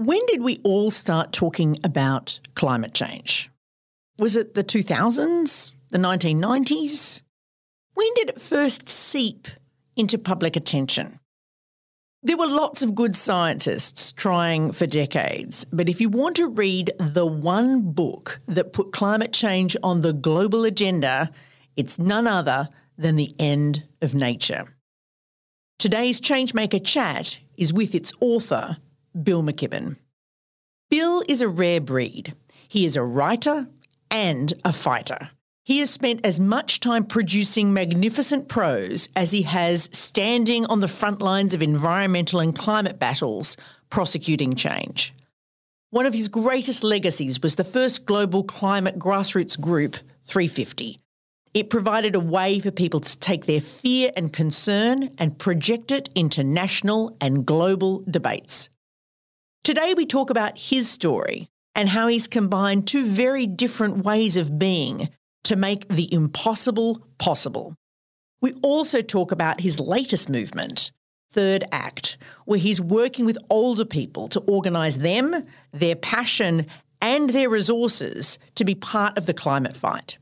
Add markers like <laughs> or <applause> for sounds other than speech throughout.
When did we all start talking about climate change? Was it the 2000s, the 1990s? When did it first seep into public attention? There were lots of good scientists trying for decades, but if you want to read the one book that put climate change on the global agenda, it's none other than The End of Nature. Today's Changemaker chat is with its author, Bill McKibben. Bill is a rare breed. He is a writer and a fighter. He has spent as much time producing magnificent prose as he has standing on the front lines of environmental and climate battles, prosecuting change. One of his greatest legacies was the first global climate grassroots group, 350. It provided a way for people to take their fear and concern and project it into national and global debates. Today, we talk about his story and how he's combined two very different ways of being to make the impossible possible. We also talk about his latest movement, Third Act, where he's working with older people to organise them, their passion, and their resources to be part of the climate fight.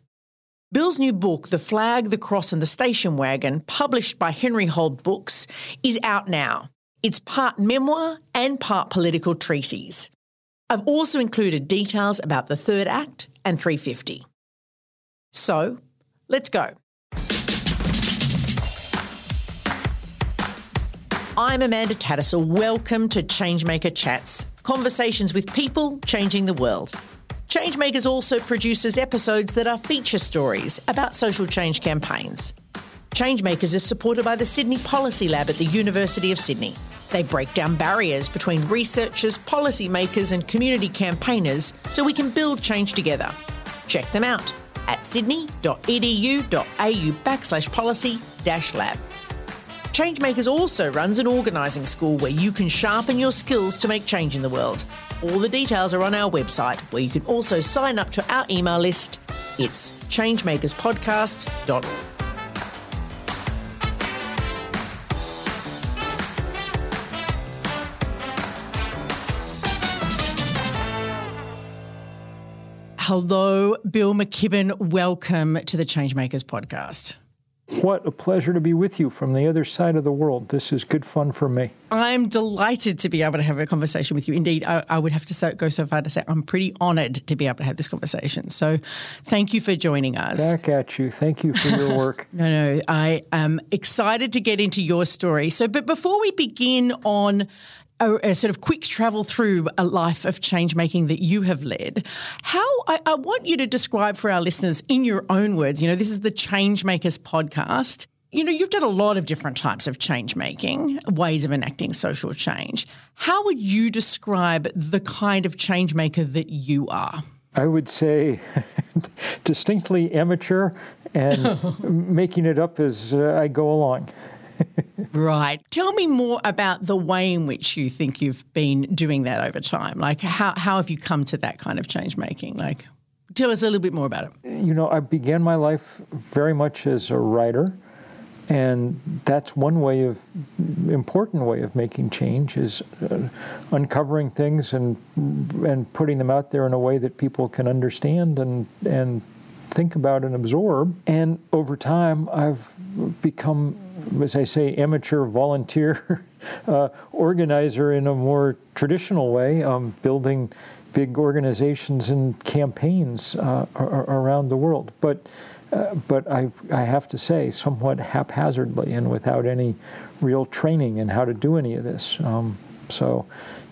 Bill's new book, The Flag, the Cross, and the Station Wagon, published by Henry Holt Books, is out now. It's part memoir and part political treatise. I've also included details about the Third Act and 350. So, let's go. I'm Amanda Tattersall. Welcome to Changemaker Chats, conversations with people changing the world. Changemakers also produces episodes that are feature stories about social change campaigns. Changemakers is supported by the Sydney Policy Lab at the University of Sydney. They break down barriers between researchers, policymakers, and community campaigners so we can build change together. Check them out at sydney.edu.au backslash policy dash lab. Changemakers also runs an organising school where you can sharpen your skills to make change in the world. All the details are on our website, where you can also sign up to our email list. It's changemakerspodcast.org. Hello, Bill McKibben. Welcome to the Changemakers podcast. What a pleasure to be with you from the other side of the world. This is good fun for me. I'm delighted to be able to have a conversation with you. Indeed, I, I would have to say, go so far to say I'm pretty honoured to be able to have this conversation. So, thank you for joining us. Back at you. Thank you for your work. <laughs> no, no, I am excited to get into your story. So, but before we begin on a, a, sort of quick travel through a life of change making that you have led. How I, I, want you to describe for our listeners in your own words. You know, this is the Change Makers podcast. You know, you've done a lot of different types of change making, ways of enacting social change. How would you describe the kind of change maker that you are? I would say <laughs> distinctly amateur and <laughs> making it up as uh, I go along right. Tell me more about the way in which you think you've been doing that over time. Like, how, how have you come to that kind of change making? Like, tell us a little bit more about it. You know, I began my life very much as a writer. And that's one way of important way of making change is uh, uncovering things and and putting them out there in a way that people can understand and and think about and absorb. And over time, I've become as I say, amateur volunteer <laughs> uh, organizer in a more traditional way, um, building big organizations and campaigns uh, around the world. But uh, but I, I have to say, somewhat haphazardly and without any real training in how to do any of this. Um, So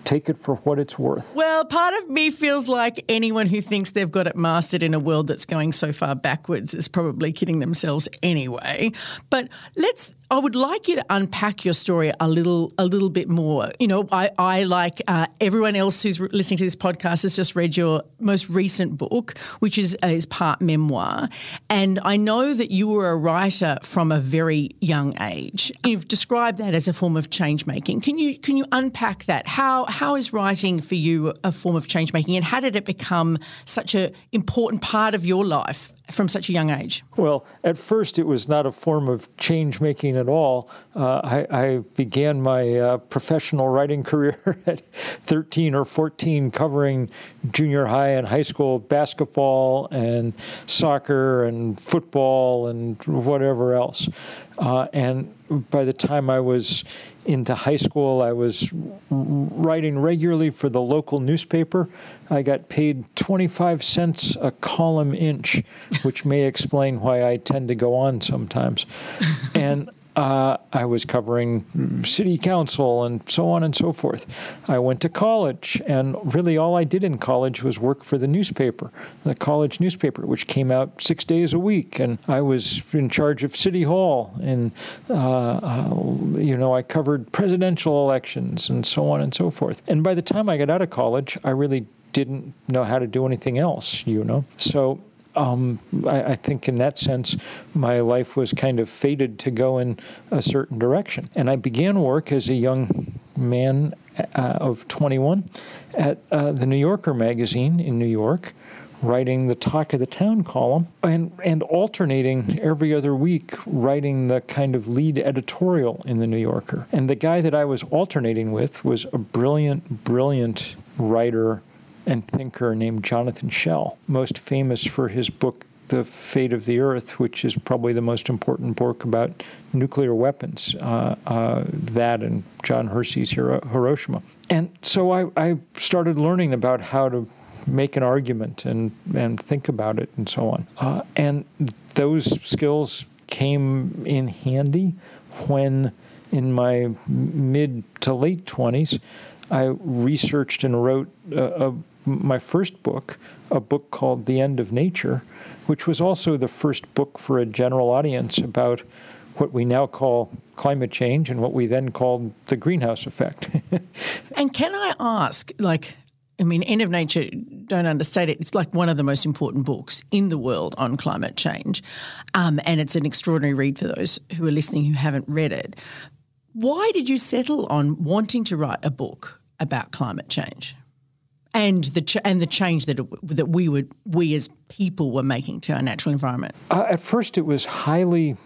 take it for what it's worth. Well, part of me feels like anyone who thinks they've got it mastered in a world that's going so far backwards is probably kidding themselves anyway. But let's I would like you to unpack your story a little a little bit more. You know, I, I like uh, everyone else who's listening to this podcast has just read your most recent book, which is uh, is part memoir, and I know that you were a writer from a very young age. You've described that as a form of change making. Can you can you unpack that? How how is writing for you a form of change making, and how did it become such an important part of your life from such a young age? Well, at first it was not a form of change making at all. Uh, I, I, began my uh, professional writing <laughs> career at 13 or 14, covering junior high and high school basketball and soccer and football and whatever else. Uh, and by the time I was into high school, I was writing regularly for the local newspaper. I got paid 25 cents a column inch, which may explain why I tend to go on sometimes. and uh, I was covering city council and so on and so forth. I went to college, and really all I did in college was work for the newspaper, the college newspaper, which came out six days a week. And I was in charge of City Hall, and uh, uh, you know I covered presidential elections and so on and so forth. And by the time I got out of college, I really didn't know how to do anything else, you know. So um, I, I, think in that sense, my life was kind of fated to go in a certain direction. And I began work as a young man uh, of 21 at uh, the New Yorker magazine in New York, writing the Talk of the Town column and, and alternating every other week writing the kind of lead editorial in the New Yorker. And the guy that I was alternating with was a brilliant, brilliant writer and thinker named Jonathan Schell, most famous for his book the Fate of the Earth, which is probably the most important book about nuclear weapons, uh, uh, that and John Hersey's Hiroshima. And so I, I, started learning about how to make an argument and, and think about it and so on. Uh, and those skills came in handy when, in my mid to late 20s, I researched and wrote a, a my first book, a book called The End of Nature, which was also the first book for a general audience about what we now call climate change and what we then called the greenhouse effect. <laughs> and can I ask, like, I mean, End of Nature, don't understate it, it's like one of the most important books in the world on climate change. Um, and it's an extraordinary read for those who are listening who haven't read it. Why did you settle on wanting to write a book about climate change? And the ch- and the change that it, that we would we as people were making to our natural environment? Uh, at first, it was highly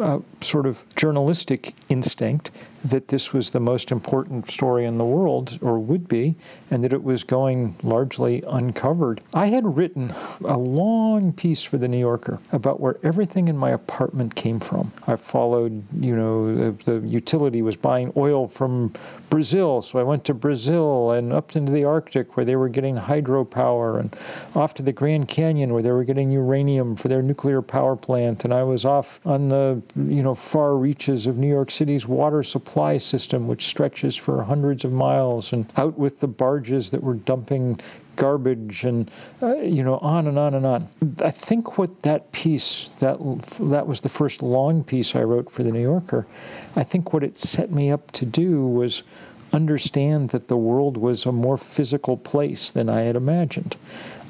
uh, sort of journalistic instinct that this was the most important story in the world, or would be, and that it was going largely uncovered. I had written a long piece for the New Yorker about where everything in my apartment came from. I followed, you know, the, the utility was buying oil from Brazil, so I went to Brazil and up into the Arctic where they were getting hydropower, and off to the Grand Canyon where they were getting uranium for their nuclear power plant, and I was off on the, you know, far reaches of New York City's water supply supply system, which stretches for hundreds of miles, and out with the barges that were dumping garbage and uh, you know on and on and on. I think what that piece that that was the first long piece I wrote for the New Yorker. I think what it set me up to do was understand that the world was a more physical place than I had imagined.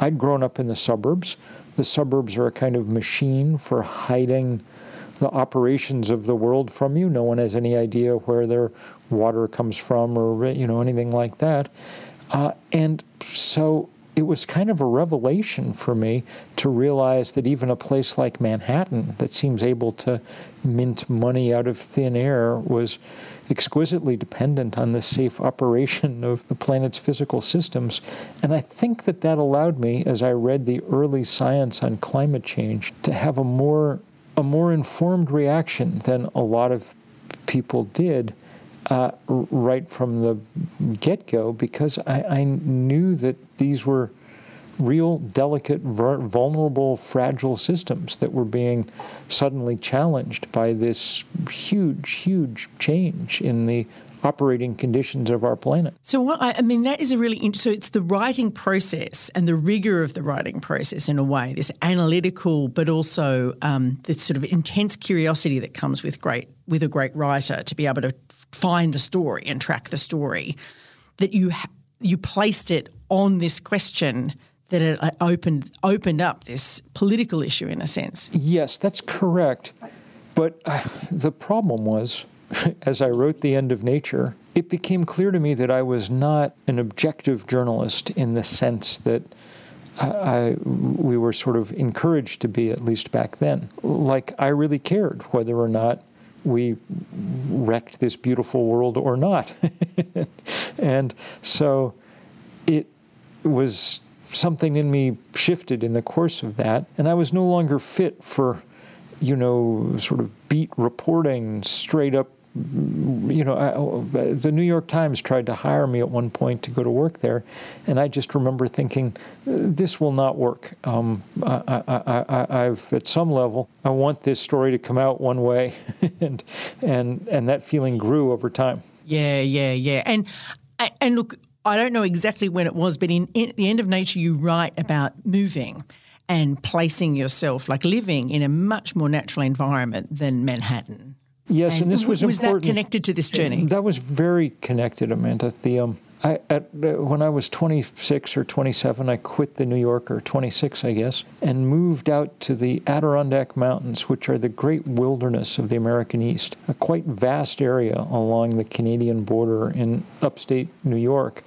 I'd grown up in the suburbs. The suburbs are a kind of machine for hiding the operations of the world from you. No one has any idea where their water comes from or you know anything like that. Uh, and so it was kind of a revelation for me to realize that even a place like Manhattan, that seems able to mint money out of thin air, was exquisitely dependent on the safe operation of the planet's physical systems. And I think that that allowed me, as I read the early science on climate change, to have a more a more informed reaction than a lot of people did uh, right from the get go because I, I, knew that these were real, delicate, vulnerable, fragile systems that were being suddenly challenged by this huge, huge change in the operating conditions of our planet. So, what I, I mean, that is a really interesting. So, it's the writing process and the rigor of the writing process in a way, this analytical, but also um, this sort of intense curiosity that comes with great with a great writer to be able to find the story and track the story. That you you placed it on this question that it uh, opened opened up this political issue in a sense. Yes, that's correct. But uh, the problem was, <laughs> as I wrote The End of Nature, it became clear to me that I was not an objective journalist in the sense that I, we were sort of encouraged to be, at least back then. Like, I really cared whether or not we wrecked this beautiful world or not. <laughs> and so it was something in me shifted in the course of that, and I was no longer fit for, you know, sort of beat reporting, straight up. You know, I, the New York Times tried to hire me at one point to go to work there, and I just remember thinking, this will not work. Um, I, I, have at some level, I want this story to come out one way, <laughs> and and and that feeling grew over time. Yeah, yeah, yeah, and and look, I don't know exactly when it was, but in, in the end of nature, you write about moving and placing yourself, like living in a much more natural environment than Manhattan. Yes, and, and this was was important. that connected to this journey? That was very connected, Amanda. The um, I, at, uh, when I was 26 or 27, I quit the New Yorker, 26, I guess, and moved out to the Adirondack Mountains, which are the great wilderness of the American East, a quite vast area along the Canadian border in upstate New York.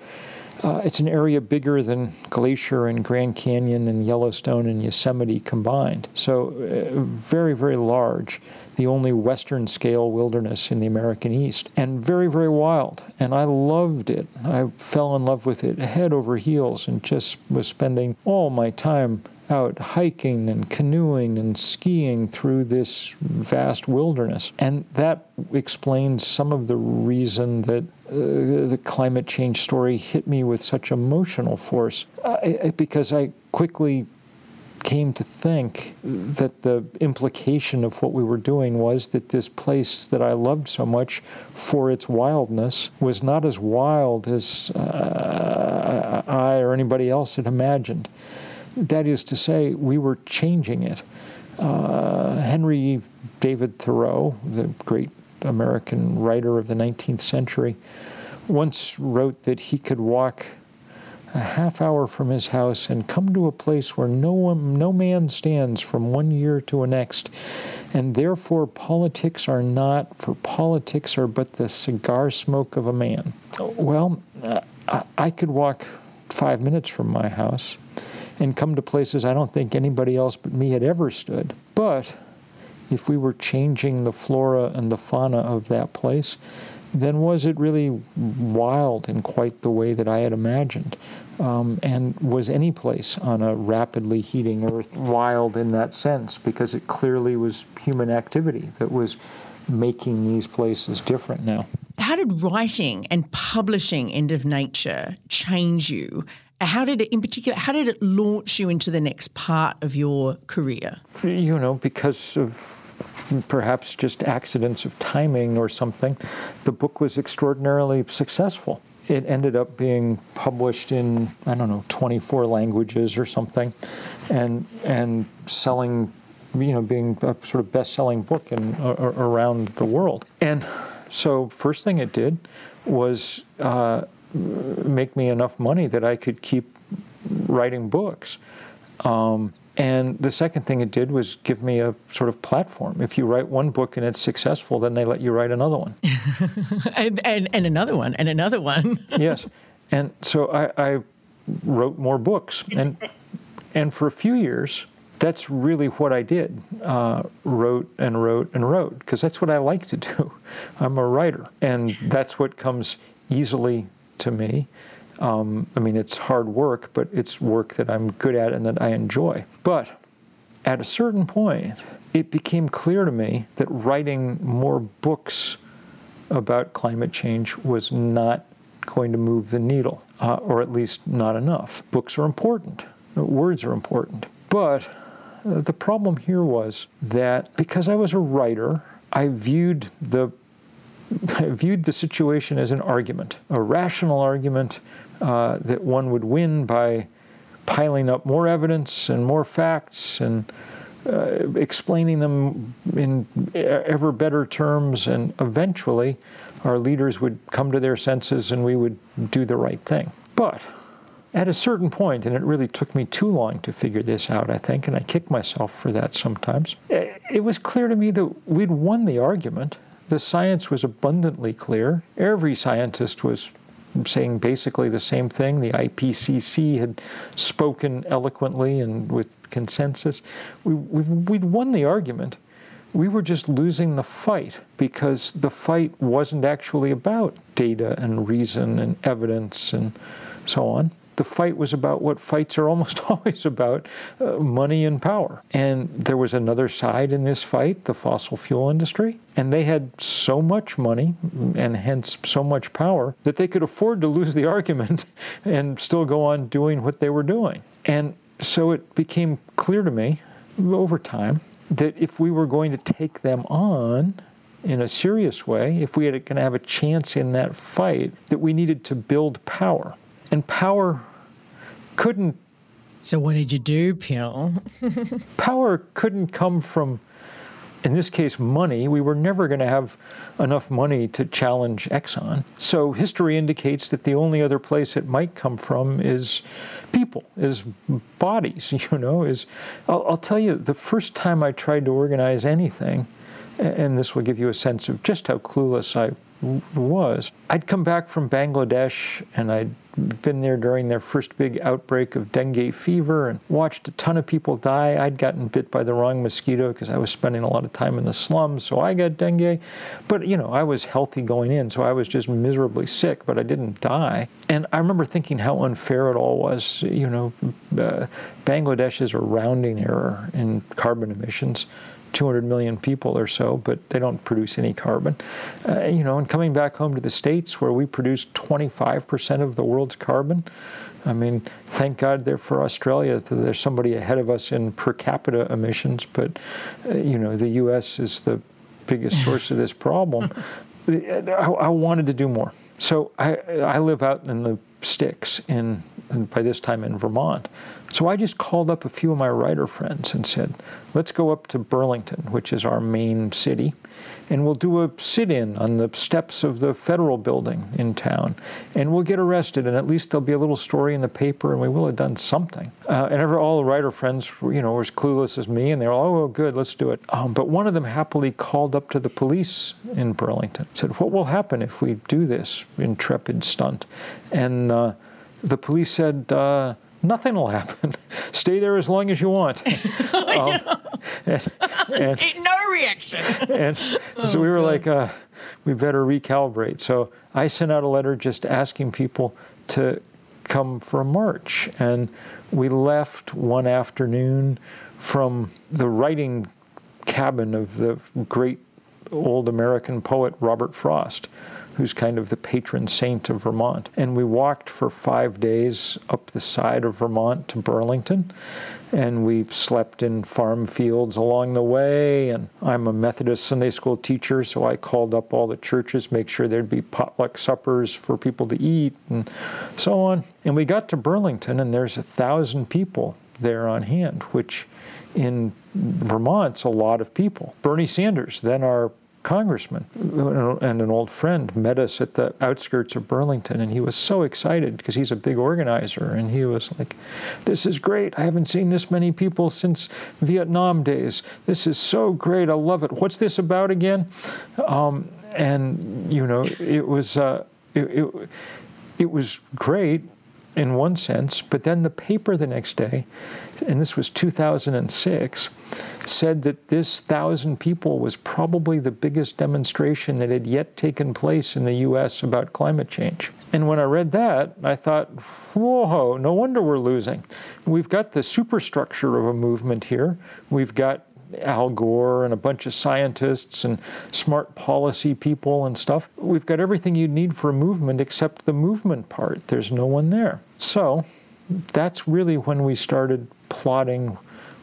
Uh, it's an area bigger than Glacier and Grand Canyon and Yellowstone and Yosemite combined. So, uh, very, very large, the only Western scale wilderness in the American East, and very, very wild. And I loved it. I fell in love with it head over heels and just was spending all my time out hiking and canoeing and skiing through this vast wilderness. And that explains some of the reason that uh, the climate change story hit me with such emotional force uh, because I quickly came to think that the implication of what we were doing was that this place that I loved so much for its wildness was not as wild as uh, I or anybody else had imagined. That is to say, we were changing it. Uh, Henry David Thoreau, the great American writer of the 19th century, once wrote that he could walk a half hour from his house and come to a place where no one, no man stands from one year to a next, and therefore politics are not, for politics are but the cigar smoke of a man. Well, uh, I, I could walk five minutes from my house and come to places I don't think anybody else but me had ever stood. But if we were changing the flora and the fauna of that place, then was it really wild in quite the way that I had imagined? Um, and was any place on a rapidly heating Earth wild in that sense? Because it clearly was human activity that was making these places different now. How did writing and publishing End of Nature change you how did it, in particular, how did it launch you into the next part of your career? You know, because of perhaps just accidents of timing or something, the book was extraordinarily successful. It ended up being published in I don't know 24 languages or something, and and selling, you know, being a sort of best-selling book in uh, around the world. And so first thing it did was uh, make me enough money that I could keep writing books. Um, and the second thing it did was give me a sort of platform. If you write one book and it's successful, then they let you write another one. <laughs> and, and, and another one, and another one. <laughs> yes. And so I, I wrote more books. And, and for a few years, that's really what I did uh, wrote and wrote and wrote, because that's what I like to do. <laughs> I'm a writer. And that's what comes easily to me. Um, I mean, it's hard work, but it's work that I'm good at and that I enjoy. But at a certain point, it became clear to me that writing more books about climate change was not going to move the needle, uh, or at least not enough. Books are important, words are important. But uh, the problem here was that because I was a writer, I viewed the <laughs> viewed the situation as an argument, a rational argument uh, that one would win by piling up more evidence and more facts and uh, explaining them in ever better terms, and eventually our leaders would come to their senses and we would do the right thing. But at a certain point, and it really took me too long to figure this out, I think, and I kick myself for that sometimes, it was clear to me that we'd won the argument. The science was abundantly clear. Every scientist was saying basically the same thing. The IPCC had spoken eloquently and with consensus. We, we, we'd won the argument. We were just losing the fight because the fight wasn't actually about data and reason and evidence and so on the fight was about what fights are almost <laughs> always about uh, money and power. And there was another side in this fight, the fossil fuel industry. And they had so much money and hence so much power that they could afford to lose the <laughs> argument and still go on doing what they were doing. And so it became clear to me over time that if we were going to take them on, in a serious way, if we were going to have a chance in that fight, that we needed to build power. And power couldn't. So, what did you do, Bill? <laughs> power couldn't come from, in this case, money. We were never going to have enough money to challenge Exxon. So, history indicates that the only other place it might come from is people, is bodies, <laughs> you know. Is I'll, I'll tell you, the first time I tried to organize anything, and this will give you a sense of just how clueless I was. I'd come back from Bangladesh and I'd been there during their first big outbreak of dengue fever and watched a ton of people die. I'd gotten bit by the wrong mosquito because I was spending a lot of time in the slums, so I got dengue. But, you know, I was healthy going in, so I was just miserably sick, but I didn't die. And I remember thinking how unfair it all was. You know, uh, Bangladesh is a rounding error in carbon emissions. 200 million people or so, but they don't produce any carbon. Uh, you know, and coming back home to the States where we produce 25% of the world's carbon, I mean, thank God there for Australia that there's somebody ahead of us in per capita emissions, but, uh, you know, the U.S. is the biggest <laughs> source of this problem. I, I wanted to do more. So I, I live out in the sticks in, by this time in Vermont. So I just called up a few of my writer friends and said, let's go up to Burlington, which is our main city, and we'll do a sit in on the steps of the federal building in town. And we'll get arrested, and at least there'll be a little story in the paper, and we will have done something. Uh, and every, all the writer friends, you know, were as clueless as me, and they're all, oh, good, let's do it. Um, but one of them happily called up to the police in Burlington, said, what will happen if we do this intrepid stunt? And uh, the police said, uh, nothing will happen. <laughs> Stay there as long as you want. <laughs> um, and, <laughs> and, no reaction. and so we were oh, God. like, uh, we better recalibrate. So I sent out a letter just asking people to come for a march. And we left one afternoon from the writing cabin of the great old American poet Robert Frost who's kind of the patron saint of Vermont. And we walked for five days up the side of Vermont to Burlington. And we slept in farm fields along the way. And I'm a Methodist Sunday school teacher, so I called up all the churches, make sure there'd be potluck suppers for people to eat, and so on. And we got to Burlington, and there's a thousand people there on hand, which in Vermont's a lot of people. Bernie Sanders, then our congressman and an old friend met us at the outskirts of Burlington, and he was so excited because he's a big organizer, and he was like, "This is great! I haven't seen this many people since Vietnam days. This is so great! I love it. What's this about again?" Um, and you know, it was uh, it, it, it was great in one sense, but then the paper the next day, and this was 2006, said that this thousand people was probably the biggest demonstration that had yet taken place in the US about climate change. And when I read that, I thought, whoa, no wonder we're losing. We've got the superstructure of a movement here. We've got Al Gore and a bunch of scientists and smart policy people and stuff. We've got everything you need for a movement except the movement part. There's no one there. So that's really when we started plotting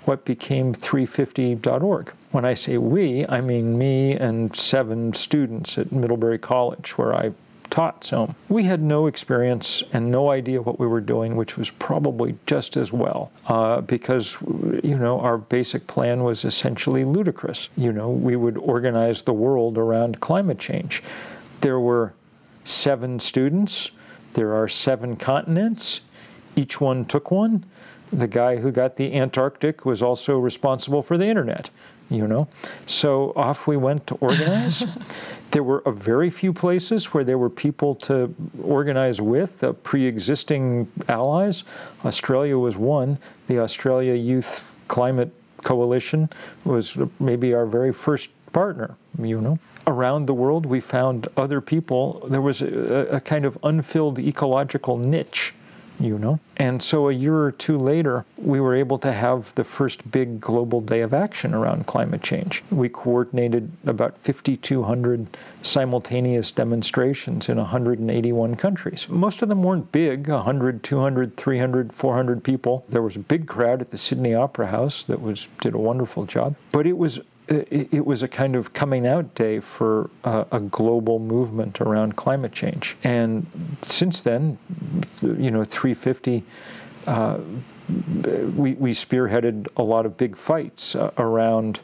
what became 350.org. When I say we, I mean me and seven students at Middlebury College, where I taught So We had no experience and no idea what we were doing, which was probably just as well, uh, because you know our basic plan was essentially ludicrous. You know, we would organize the world around climate change. There were seven students. There are seven continents. Each one took one. The guy who got the Antarctic was also responsible for the internet you know. So off we went to organize. <laughs> there were a very few places where there were people to organize with, uh, pre-existing allies. Australia was one. The Australia Youth Climate Coalition was maybe our very first partner, you know. Around the world, we found other people. There was a, a kind of unfilled ecological niche you know. And so a year or two later, we were able to have the first big global day of action around climate change. We coordinated about 5,200 simultaneous demonstrations in 181 countries. Most of them weren't big 100, 200, 300, 400 people. There was a big crowd at the Sydney Opera House that was did a wonderful job. But it was it, was a kind of coming out day for uh, a global movement around climate change. And since then, you know, 350, uh, we, we spearheaded a lot of big fights uh, around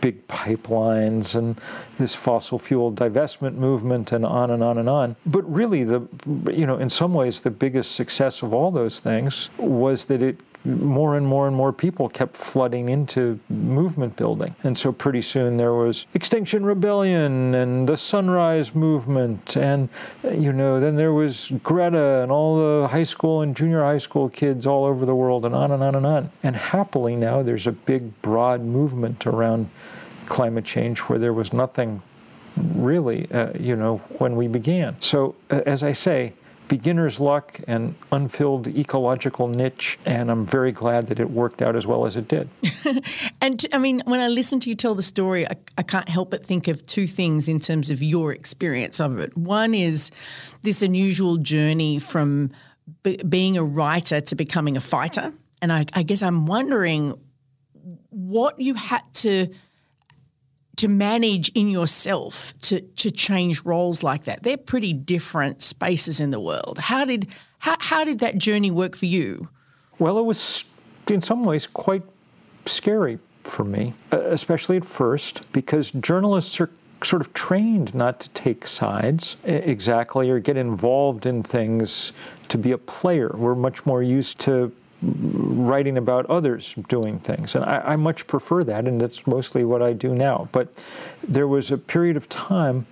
big pipelines and this fossil fuel divestment movement and on and on and on. But really, the you know, in some ways, the biggest success of all those things was that it more and more and more people kept flooding into movement building. And so pretty soon there was Extinction Rebellion and the Sunrise Movement. And, you know, then there was Greta and all the high school and junior high school kids all over the world and on and on and on. And happily now there's a big, broad movement around climate change where there was nothing really, uh, you know, when we began. So, uh, as I say, beginner's luck and unfilled ecological niche, and I'm very glad that it worked out as well as it did. <laughs> and I mean, when I listen to you tell the story, I, I can't help but think of two things in terms of your experience of it. One is this unusual journey from be- being a writer to becoming a fighter. And I, I guess I'm wondering what you had to to manage in yourself to to change roles like that. They're pretty different spaces in the world. How did how, how did that journey work for you? Well, it was in some ways quite scary for me, uh, especially at first, because journalists are sort of trained not to take sides exactly or get involved in things to be a player. We're much more used to writing about others doing things. And I, I, much prefer that, and that's mostly what I do now. But there was a period of time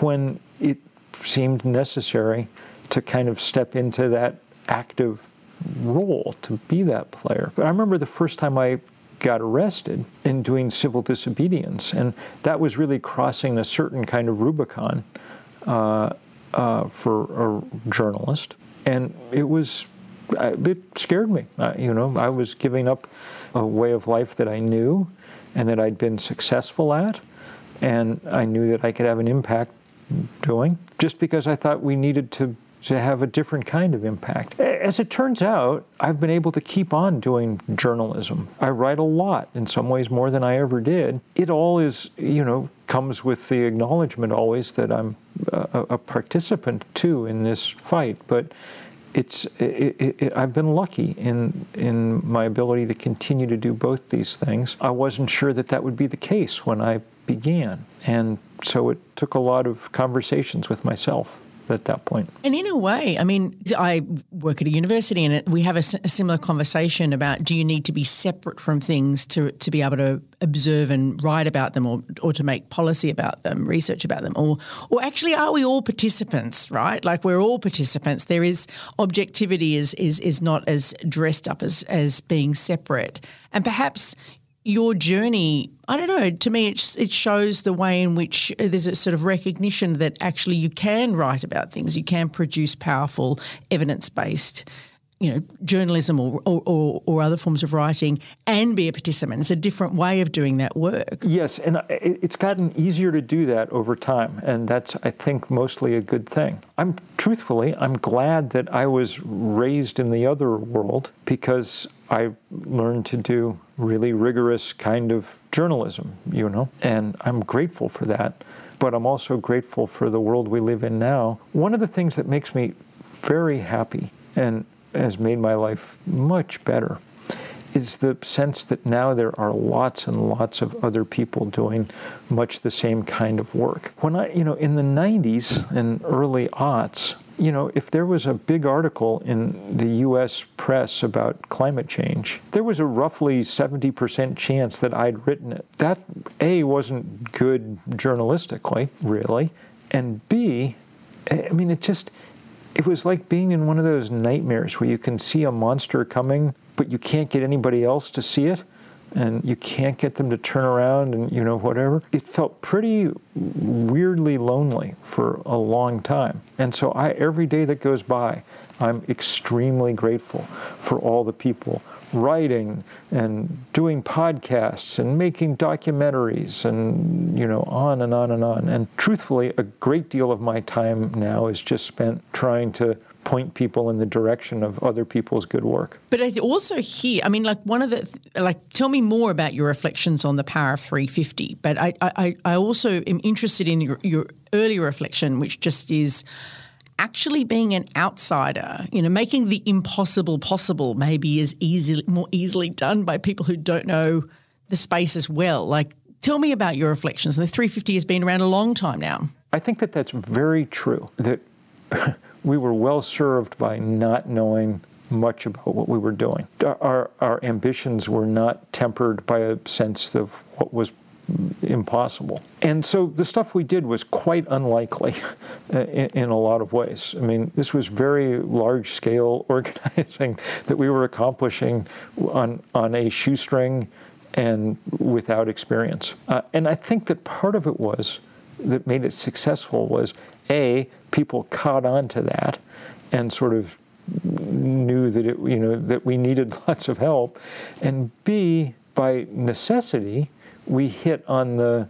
when it seemed necessary to kind of step into that active role, to be that player. But I remember the first time I got arrested in doing civil disobedience, and that was really crossing a certain kind of Rubicon uh, uh, for a journalist. And it was it scared me. you know, I was giving up a way of life that I knew and that I'd been successful at, and I knew that I could have an impact doing just because I thought we needed to to have a different kind of impact. As it turns out, I've been able to keep on doing journalism. I write a lot, in some ways more than I ever did. It all is, you know, comes with the acknowledgement always that I'm a, a participant too in this fight. But it's it, it, it, I've been lucky in in my ability to continue to do both these things. I wasn't sure that that would be the case when I began, and so it took a lot of conversations with myself at that point. And in a way, I mean, I work at a university and we have a, a, similar conversation about do you need to be separate from things to, to be able to observe and write about them or, or to make policy about them, research about them? Or, or actually, are we all participants, right? Like we're all participants. There is objectivity is, is, is not as dressed up as, as being separate. And perhaps your journey, I don't know, to me it, it shows the way in which uh, there's a sort of recognition that actually you can write about things, you can produce powerful, evidence based you know, journalism or, or, or, other forms of writing and be a participant. It's a different way of doing that work. Yes, and uh, it's gotten easier to do that over time, and that's, I think, mostly a good thing. I'm truthfully, I'm glad that I was raised in the other world because I learned to do really rigorous kind of journalism, you know, and I'm grateful for that. But I'm also grateful for the world we live in now. One of the things that makes me very happy and has made my life much better is the sense that now there are lots and lots of other people doing much the same kind of work. When I, you know, in the 90s and early aughts, you know, if there was a big article in the US press about climate change, there was a roughly 70% chance that I'd written it. That, A, wasn't good journalistically, really, and B, I mean, it just, it was like being in one of those nightmares where you can see a monster coming, but you can't get anybody else to see it and you can't get them to turn around and you know whatever. It felt pretty weirdly lonely for a long time. And so i every day that goes by i'm extremely grateful for all the people writing and doing podcasts and making documentaries and you know on and on and on. And truthfully a great deal of my time now is just spent trying to point people in the direction of other people's good work. But I also hear, I mean, like one of the, like, tell me more about your reflections on the power of 350. But I, I, I also am interested in your, your earlier reflection, which just is actually being an outsider, you know, making the impossible possible maybe is easily, more easily done by people who don't know the space as well. Like, tell me about your reflections. The 350 has been around a long time now. I think that that's very true. That <laughs> we were well served by not knowing much about what we were doing. Our, our ambitions were not tempered by a sense of what was impossible. And so the stuff we did was quite unlikely <laughs> in, in, a lot of ways. I mean, this was very large scale <laughs> organizing that we were accomplishing on, on a shoestring and without experience. Uh, and I think that part of it was that made it successful was a people caught on to that and sort of knew that it you know that we needed <laughs> lots of help and b by necessity we hit on the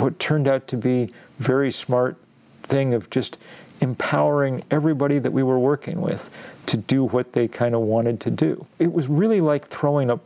what turned out to be very smart thing of just empowering everybody that we were working with to do what they kind of wanted to do. It was really like throwing up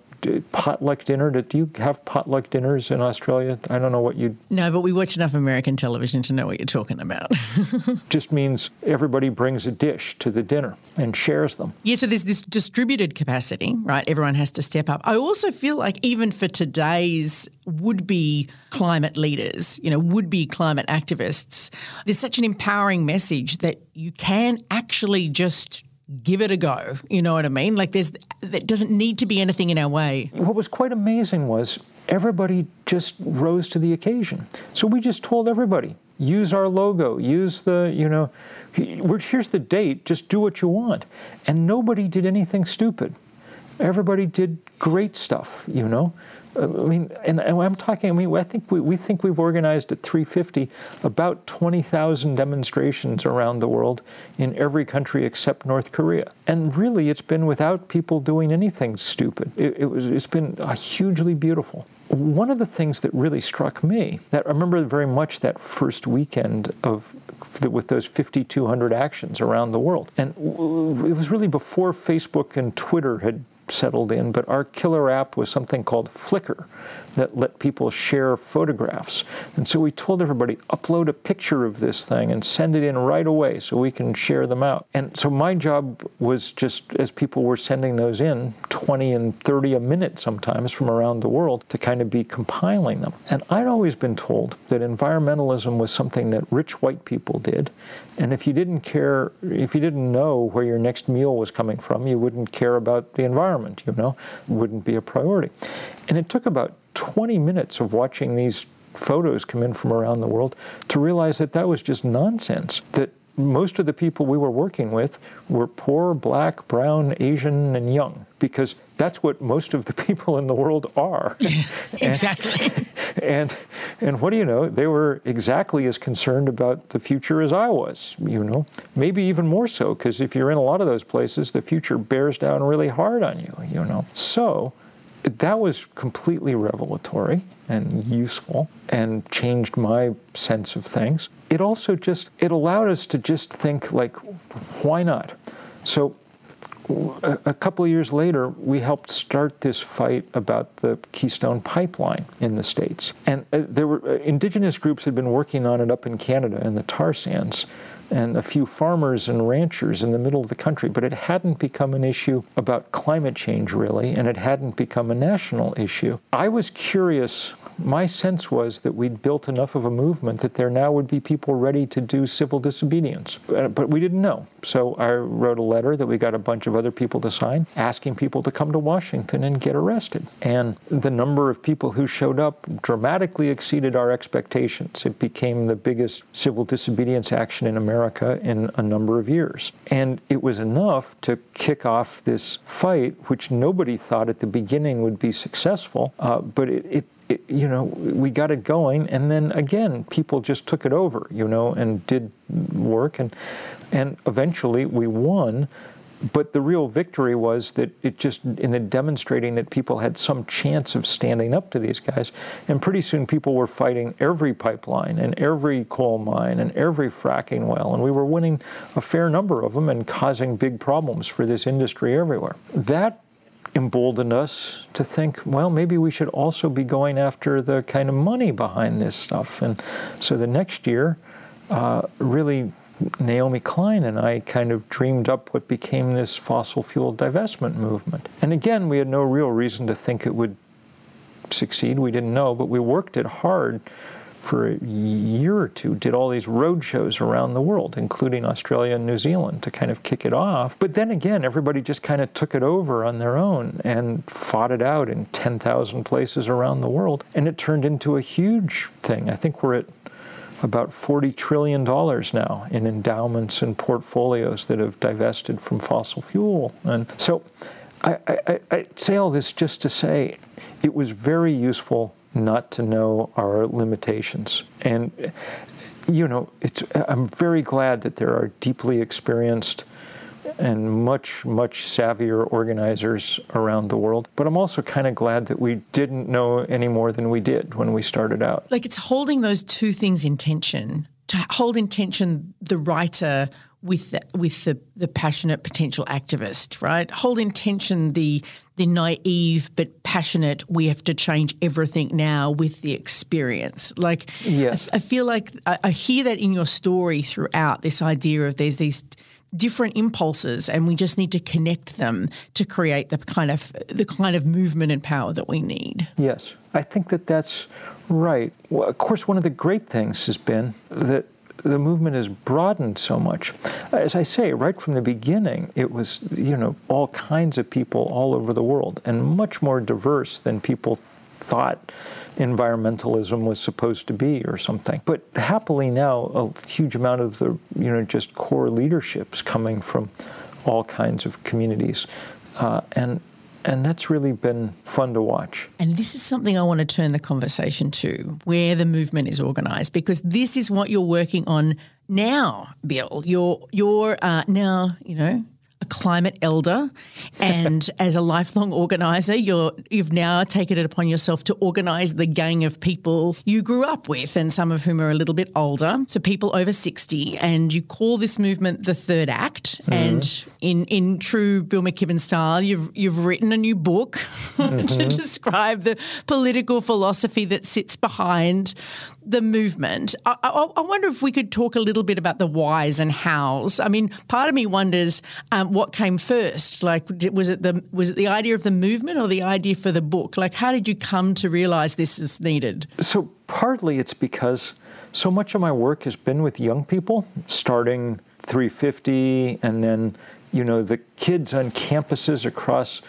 potluck dinner? Do you have potluck dinners in Australia? I don't know what you. No, but we watch enough American television to know what you're talking about. <laughs> Just means everybody brings a dish to the dinner and shares them. Yeah, so there's this distributed capacity, right? Everyone has to step up. I also feel like even for today's would-be climate leaders, you know, would-be climate activists, there's such an empowering message that you can actually just give it a go. You know what I mean? Like there's there doesn't need to be anything in our way. What was quite amazing was everybody just rose to the occasion. So we just told everybody, use our logo, use the, you know, here's the date, just do what you want. And nobody did anything stupid. Everybody did great stuff, you know. Uh, I mean, and, and I'm talking. I mean, I think we, we think we've organized at 350 about 20,000 demonstrations around the world in every country except North Korea. And really, it's been without people doing anything stupid. It, it was. It's been uh, hugely beautiful. One of the things that really struck me, that I remember very much that first weekend of with those 5,200 actions around the world, and it was really before Facebook and Twitter had settled in, but our killer app was something called Flickr that let people share photographs. And so we told everybody, upload a picture of this thing and send it in right away so we can share them out. And so my job was just as people were sending those in, 20 and 30 a minute sometimes from around the world, to kind of be compiling them. And I'd always been told that environmentalism was something that rich white people did. And if you didn't care, if you didn't know where your next meal was coming from, you wouldn't care about the environment, you know, wouldn't be a priority. And it took about 20 minutes of watching these photos come in from around the world to realize that that was just nonsense. That most of the people we were working with were poor, black, brown, Asian, and young, because that's what most of the <laughs> people in the world are. <laughs> exactly. And, and, and what do you know? They were exactly as concerned about the future as I was. You know, maybe even more so, because if you're in a lot of those places, the future bears down really hard on you. You know, so that was completely revelatory and useful and changed my sense of things. It also just it allowed us to just think like why not? So a couple of years later, we helped start this fight about the Keystone Pipeline in the States. And uh, there were uh, indigenous groups had been working on it up in Canada in the tar sands and a few farmers and ranchers in the middle of the country, but it hadn't become an issue about climate change really, and it hadn't become a national issue. I was curious. My sense was that we'd built enough of a movement that there now would be people ready to do civil disobedience. Uh, but we didn't know. So I wrote a letter that we got a bunch of other people to sign asking people to come to Washington and get arrested. And the number of people who showed up dramatically exceeded our expectations. It became the biggest civil disobedience action in America in a number of years. And it was enough to kick off this fight, which nobody thought at the beginning would be successful, uh, but it it, you know, we got it going, and then again, people just took it over, you know, and did work, and and eventually we won. But the real victory was that it just in the demonstrating that people had some chance of standing up to these guys and pretty soon people were fighting every pipeline and every coal mine and every fracking well and we were winning a fair number of them and causing big problems for this industry everywhere. That emboldened us to think, well, maybe we should also be going after the kind of money behind this stuff. And so the next year, uh, really Naomi Klein and I kind of dreamed up what became this fossil fuel divestment movement. And again, we had no real reason to think it would succeed. We didn't know, but we worked it hard for a year or two, did all these road shows around the world, including Australia and New Zealand, to kind of kick it off. But then again, everybody just kind of took it over on their own and fought it out in 10,000 places around the world. And it turned into a huge thing. I think we're at about $40 trillion now in endowments and portfolios that have divested from fossil fuel. And so I, I, I say all this just to say it was very useful not to know our limitations. And, you know, it's, I'm very glad that there are deeply experienced and much, much savvier organizers around the world. But I'm also kind of glad that we didn't know any more than we did when we started out. Like it's holding those two things in tension, to hold in tension the writer with the, with the, the passionate potential activist, right? Hold intention the the naive but passionate. We have to change everything now with the experience. Like, yes. I, I feel like I, I hear that in your story throughout. This idea of there's these different impulses and we just need to connect them to create the kind of the kind of movement and power that we need. Yes. I think that that's right. Well, of course one of the great things has been that the movement has broadened so much. As I say, right from the beginning, it was, you know, all kinds of people all over the world and much more diverse than people thought environmentalism was supposed to be or something. But happily now, a huge amount of the, you know, just core leadership's coming from all kinds of communities. Uh, and and that's really been fun to watch. And this is something I want to turn the conversation to, where the movement is organised, because this is what you're working on now, Bill. You're you're uh, now, you know, a climate elder, and <laughs> as a lifelong organizer, you're you've now taken it upon yourself to organize the gang of people you grew up with, and some of whom are a little bit older, so people over sixty, and you call this movement the Third Act. Mm. And in in true Bill McKibben style, you've you've written a new book <laughs> mm-hmm. to describe the political philosophy that sits behind the movement. I, I, I, wonder if we could talk a little bit about the whys and hows. I mean, part of me wonders um, what came first. Like, was it the was it the idea of the movement or the idea for the book? Like, how did you come to realize this is needed? So partly it's because so much of my work has been with young people, starting 350, and then you know the kids on campuses across.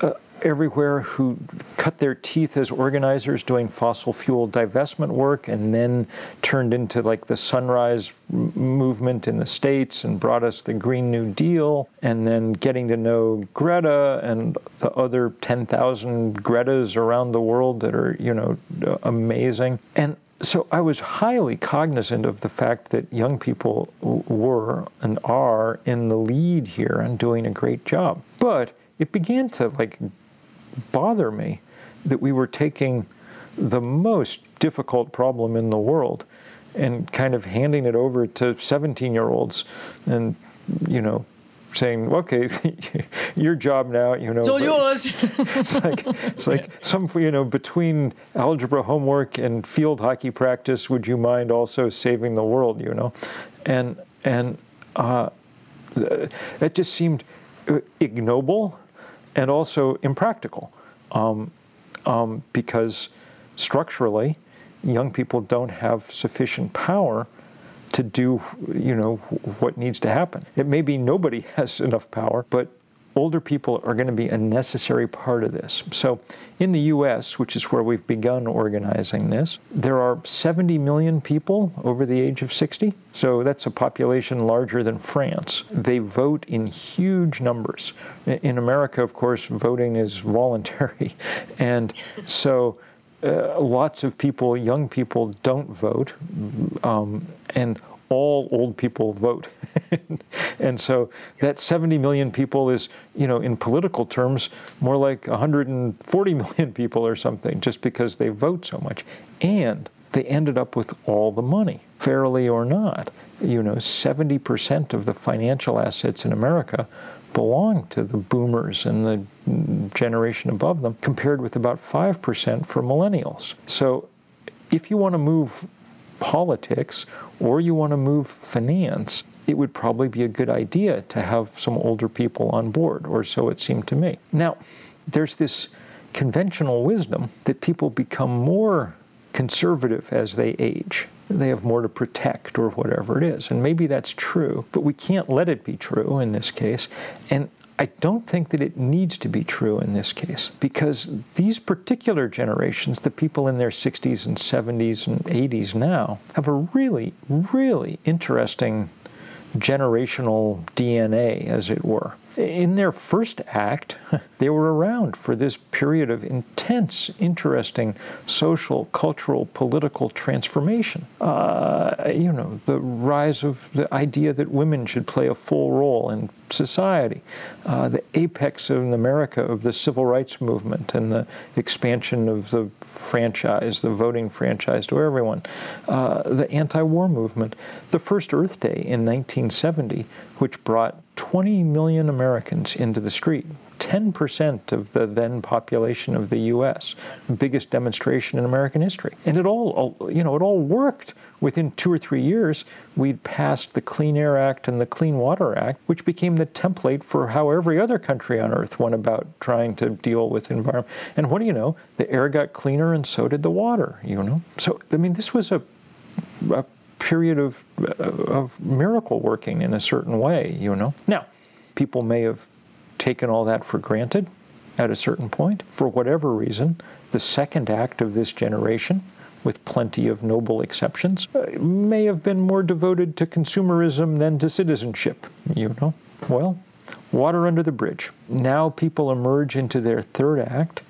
Uh, everywhere who cut their teeth as organizers doing fossil fuel divestment work and then turned into like the sunrise movement in the states and brought us the green new deal and then getting to know greta and the other 10,000 gretas around the world that are you know amazing and so I was highly cognizant of the fact that young people were and are in the lead here and doing a great job. But it began to like bother me that we were taking the most difficult problem in the world and kind of handing it over to 17 year olds and, you know, saying, "Okay, <laughs> your job now," you know. It's all yours. <laughs> it's like it's like some you know between algebra homework and field hockey practice. Would you mind also saving the world? You know, and and uh, that just seemed uh, ignoble and also impractical um, um, because structurally, young people don't have sufficient power to do, you know, what needs to happen. It may be nobody <laughs> has enough power, but older people are going to be a necessary part of this. So, in the US, which is where we've begun organizing this, there are 70 million people over the age of 60. So, that's a population larger than France. They vote in huge numbers. In America, of course, voting is <laughs> voluntary. And so, uh, lots of people, young people, don't vote, um, and all old people vote. <laughs> and so that 70 million people is, you know, in political terms, more like 140 <laughs> million people or something, just because they vote so much. And they ended up with all the money, fairly or not. You know, 70% of the financial assets in America belong to the boomers and the generation above them, compared with about 5% for millennials. So if you want to move politics or you want to move finance, it would probably be a good idea to have some older people on board, or so it seemed to me. Now, there's this conventional wisdom that people become more conservative as they age. They have more to protect or whatever it is. And maybe that's true, but we can't let it be true in this case. And I don't think that it needs to be true in this case because these particular generations, the people in their 60s and 70s and 80s now, have a really, really interesting generational DNA, as it were. In their first act, <laughs> they were around for this period of intense, interesting social, cultural, political transformation. Uh, you know, the rise of the idea that women should play a full role in society, uh, the apex in America of the civil rights movement and the expansion of the franchise, the voting franchise to everyone, uh, the anti war movement, the first Earth Day in 1970, which brought 20 million Americans into the street 10% of the then population of the U.S., biggest demonstration in American history. And it all, you know, it all worked. Within two or three years, we'd passed the Clean Air Act and the Clean Water Act, which became the template for how every other country on earth went about trying to deal with environment. And what do you know? The air got cleaner, and so did the water. You know, so I mean, this was a, a period of, of miracle working in a certain way. You know, now people may have taken all that for granted at a certain point. For whatever reason, the second act of this generation, with plenty of noble exceptions, uh, may have been more devoted to consumerism than to citizenship, you know? Well, water under the bridge. Now people emerge into their third act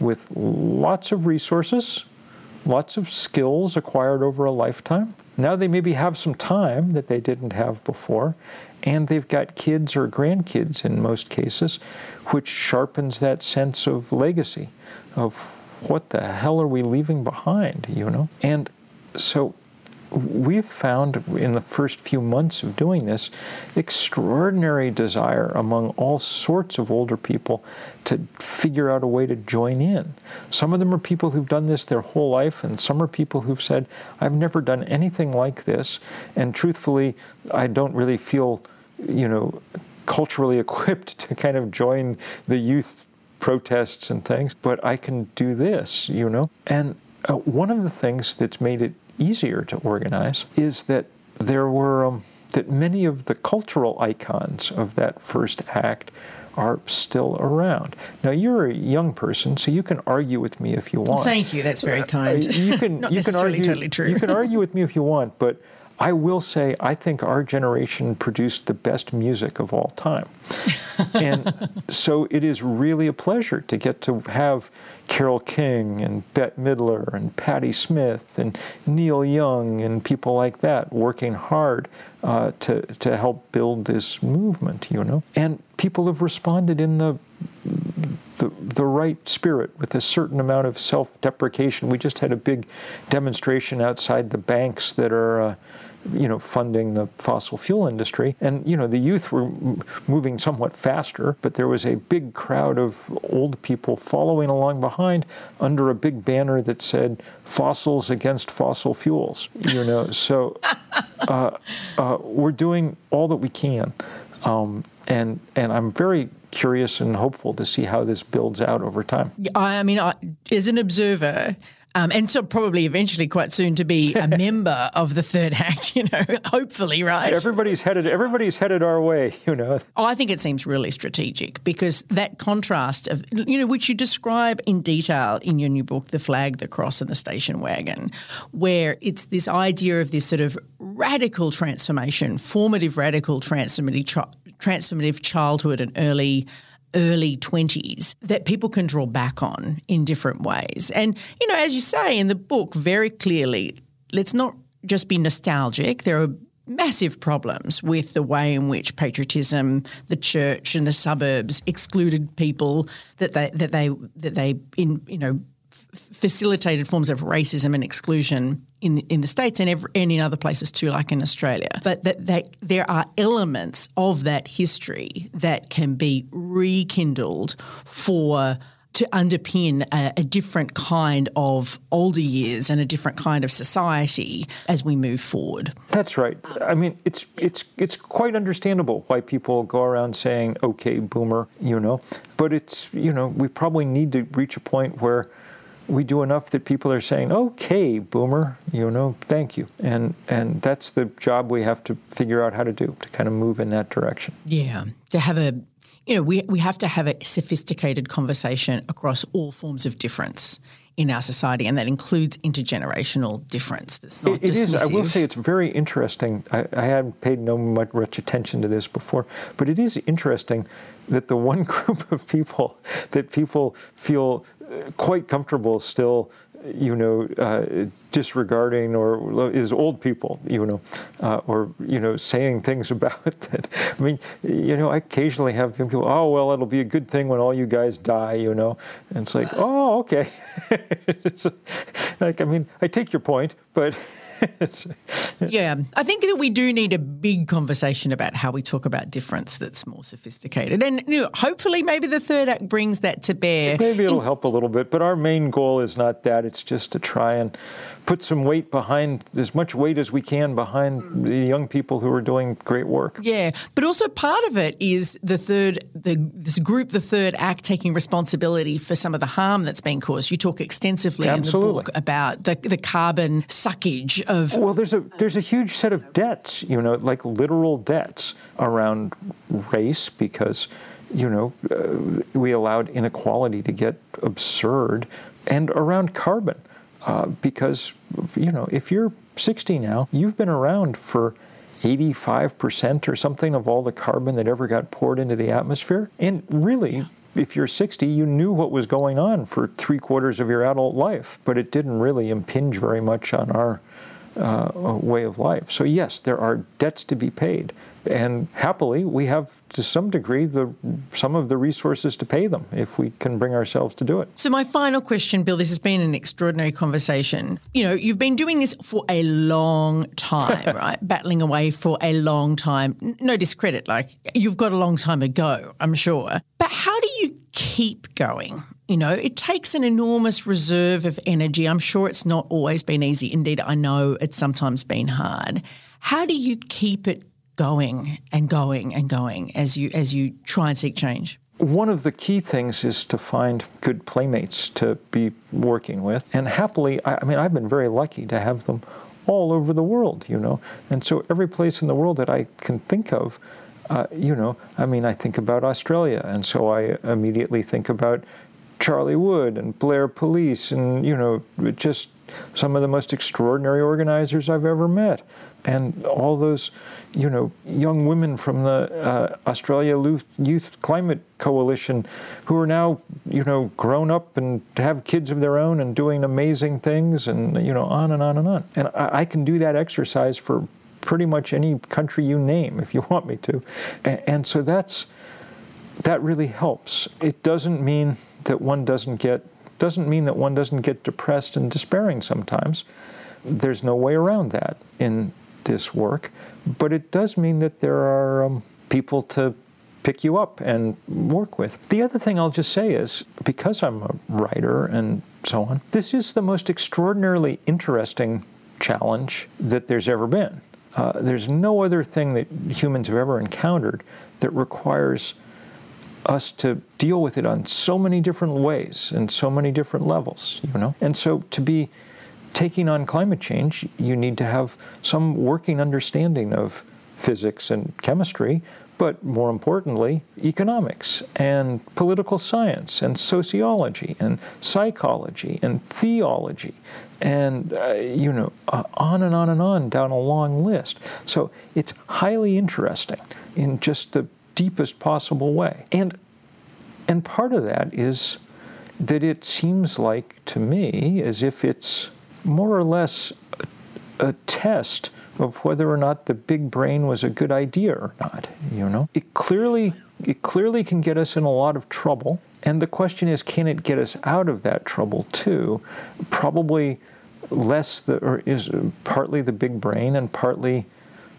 with lots of resources, lots of skills acquired over a lifetime. Now they maybe have some time that they didn't have before, and they've got kids or grandkids in most cases, which sharpens that sense of legacy, of what the hell are we leaving behind, you know? And so we've found in the first few months of doing this extraordinary desire among all sorts of older people to figure out a way to join in. Some of them are people who've done this their whole life, and some are people who've said, I've never done anything like this, and truthfully, I don't really feel, you know, culturally <laughs> equipped to kind of join the youth protests and things, but I can do this, you know? And uh, one of the things that's made it easier to organize is that there were um, that many of the cultural icons of that first act are still around. Now you're a young person, so you can argue with me if you want. Thank you. That's very uh, kind. Uh, you can <laughs> Not you can argue, totally true. you can argue with me if you want, but I will say I think our generation produced the best music of all time. <laughs> and so it is really a pleasure to get to have Carole King and Bette Midler and Patti Smith and Neil Young and people like that working hard uh, to, to help build this movement, you know. And people have responded in the the, the right spirit with a certain amount of self deprecation. We just had a big demonstration outside the banks that are uh, you know, funding the fossil fuel industry. And, you know, the youth were moving somewhat faster, but there was a big crowd of old people following along behind under a big banner that said fossils against fossil fuels, you know. <laughs> so uh, uh, we're doing all that we can. Um, and, and I'm very curious and hopeful to see how this builds out over time. I mean, I, as an observer, um, and so probably eventually quite soon to be a <laughs> member of the third act, <laughs> you know, hopefully, right? Everybody's headed everybody's headed our way, you know. Oh, I think it seems really strategic because that contrast of you know, which you describe in detail in your new book, The Flag, the Cross and the Station Wagon, where it's this idea of this sort of radical transformation, formative radical transformative transformative childhood and early early 20s that people can draw back on in different ways. And, you know, as you say in the book very clearly, let's not just be nostalgic. There are massive problems with the way in which patriotism, the church and the suburbs excluded people that they that they that they in you know facilitated forms of racism and exclusion in in the states and, every, and in other places too, like in Australia. But that, that there are elements of that history that can be rekindled for to underpin a, a, different kind of older years and a different kind of society as we move forward. That's right. I mean, it's it's it's quite understandable why people go around saying, "Okay, boomer," you know. But it's you know we probably need to reach a point where we do enough that people are saying, "Okay, boomer, you know, thank you," and and that's the job we have to figure out how to do to kind of move in that direction. Yeah, to have a, you know, we we have to have a sophisticated conversation across all forms of difference in our society, and that includes intergenerational difference. That's not it, it is. I will say it's very interesting. I, I hadn't paid no much, attention to this before, but it is interesting that the one <laughs> group of people that people feel uh, quite comfortable still you know, uh, disregarding or is old people, you know, uh, or you know, saying things <laughs> about that. I mean, you know, I occasionally have people, oh well, it'll be a good thing when all you guys die, you know, and it's like, oh okay, <laughs> it's like I mean, I take your point, but yeah, I think that we do need a big conversation about how we talk about difference that's more sophisticated. And you know, hopefully, maybe the third act brings that to bear. Maybe it'll In- help a little bit, but our main goal is not that. It's just to try and put some weight behind, as much weight as we can behind the young people who are doing great work. Yeah, but also part of it is the third, the, this group, the third act, taking responsibility for some of the harm that's been caused. You talk extensively Absolutely. in the book about the, the carbon suckage of. Well, there's a there's a huge set of debts, you know, like literal debts around race because you know, uh, we allowed inequality to get absurd, and around carbon, uh, because, you know, if you're 60 now, you've been around for 85% or something of all the carbon that ever got poured into the atmosphere. And really, if you're 60, you knew what was going on for three quarters of your adult life, but it didn't really impinge very much on our uh, way of life. So, yes, there are debts to be paid. And happily, we have to some degree the some of the resources to pay them if we can bring ourselves to do it. So my final question, Bill, this has been an extraordinary conversation. You know, you've been doing this for a long time, <laughs> right? Battling away for a long time. No discredit, like you've got a long time to go, I'm sure. But how do you keep going? You know, it takes an enormous reserve of energy. I'm sure it's not always been easy. Indeed, I know it's sometimes been hard. How do you keep it going and going and going as you as you try and seek change? One of the key things is to find good playmates to be working with. And happily, I, I mean, I've been very lucky to have them all over the world, you know. And so every place in the world that I can think of, uh, you know, I mean, I think about Australia, and so I immediately think about Charlie Wood and Blair Palese, and you know, just some of the most extraordinary organizers I've ever met, and all those, you know, young women from the uh, Australia Youth Climate Coalition, who are now, you know, grown up and have kids of their own and doing amazing things, and you know, on and on and on. And I, I can do that exercise for pretty much any country you name if you <laughs> want me to, and, so that's that really helps. It doesn't mean that one doesn't get doesn't mean that one doesn't get depressed and despairing sometimes. There's no way around that in this work, but it does mean that there are um, people to pick you up and work with. The other thing I'll just say is because I'm a writer and so on, this is the most extraordinarily interesting challenge that there's ever been. Uh, there's no other thing that humans have ever encountered that requires us to deal with it on so many different ways and so many different levels, you know? And so to be taking on climate change, you need to have some working understanding of physics and chemistry, but more importantly, economics and political science and sociology and psychology and theology and, uh, you know, uh, on and on and on down a long list. So it's highly interesting in just the deepest possible way. And, and part of that is that it seems like to me as if it's more or less a, a test of whether or not the big brain was a good idea or not. You know, it clearly it clearly can get us in a lot of trouble. And the question is, can it get us out of that trouble too? Probably less the or is partly the big brain and partly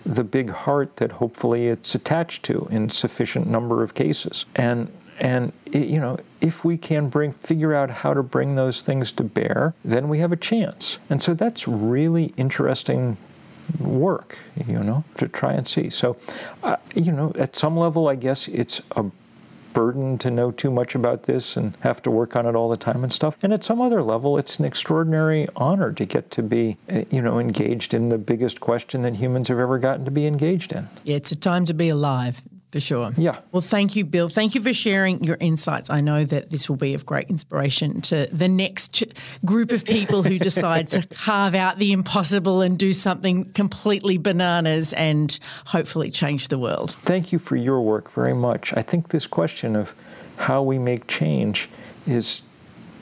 the big heart that hopefully it's attached to in sufficient number of cases. And and it, you know, if we can bring figure out how to bring those things to bear, then we have a chance. And so that's really interesting work, you know, to try and see. So, uh, you know, at some level, I guess it's a burden to know too much about this and have to work on it all the time and stuff. And at some other level, it's an extraordinary honor to get to be, uh, you know, engaged in the biggest question that humans have ever gotten to be engaged in. It's a time to be alive. For sure. Yeah. Well, thank you, Bill. Thank you for sharing your insights. I know that this will be of great inspiration to the next group of people who decide to <laughs> carve out the impossible and do something completely bananas and hopefully change the world. Thank you for your work very much. I think this question of how we make change is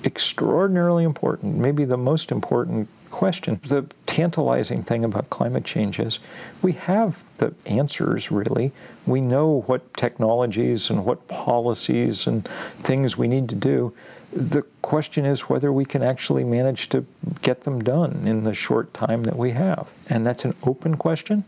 extraordinarily important, maybe the most important question. The tantalizing thing about climate change is we have the answers, really. We know what technologies and what policies and things we need to do. The question is whether we can actually manage to get them done in the short time that we have. And that's an open question,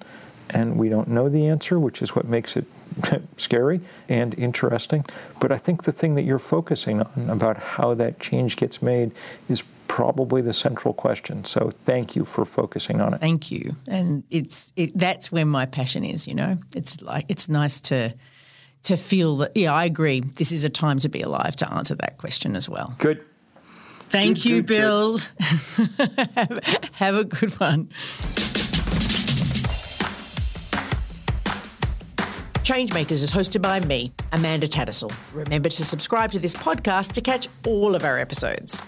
and we don't know the answer, which is what makes it <laughs> scary and interesting. But I think the thing that you're focusing on about how that change gets made is probably the central question. So thank you for focusing on it. Thank you. And it's it, that's where my passion is, you know. It's like it's nice to to feel that yeah, I agree. This is a time to be alive to answer that question as well. Good. Thank good, you, good, Bill. have, <laughs> have a good one. Changemakers is hosted by me, Amanda Tattersall. Remember to subscribe to this podcast to catch all of our episodes.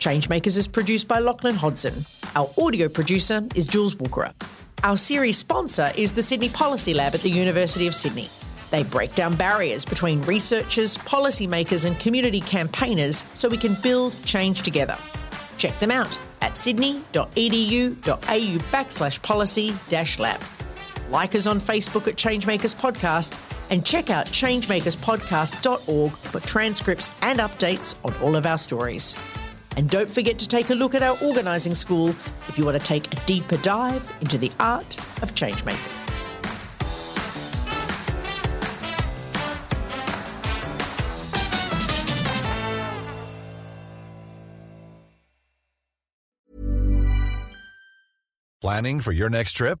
Changemakers is produced by Lachlan Hodson. Our audio producer is Jules Walker. Our series sponsor is the Sydney Policy Lab at the University of Sydney. They break down barriers between researchers, policymakers, and community campaigners so we can build change together. Check them out at sydney.edu.au backslash policy lab. Like us on Facebook at Changemakers Podcast and check out changemakerspodcast.org for transcripts and updates on all of our stories. And don't forget to take a look at our organising school if you want to take a deeper dive into the art of changemaking. Planning for your next trip?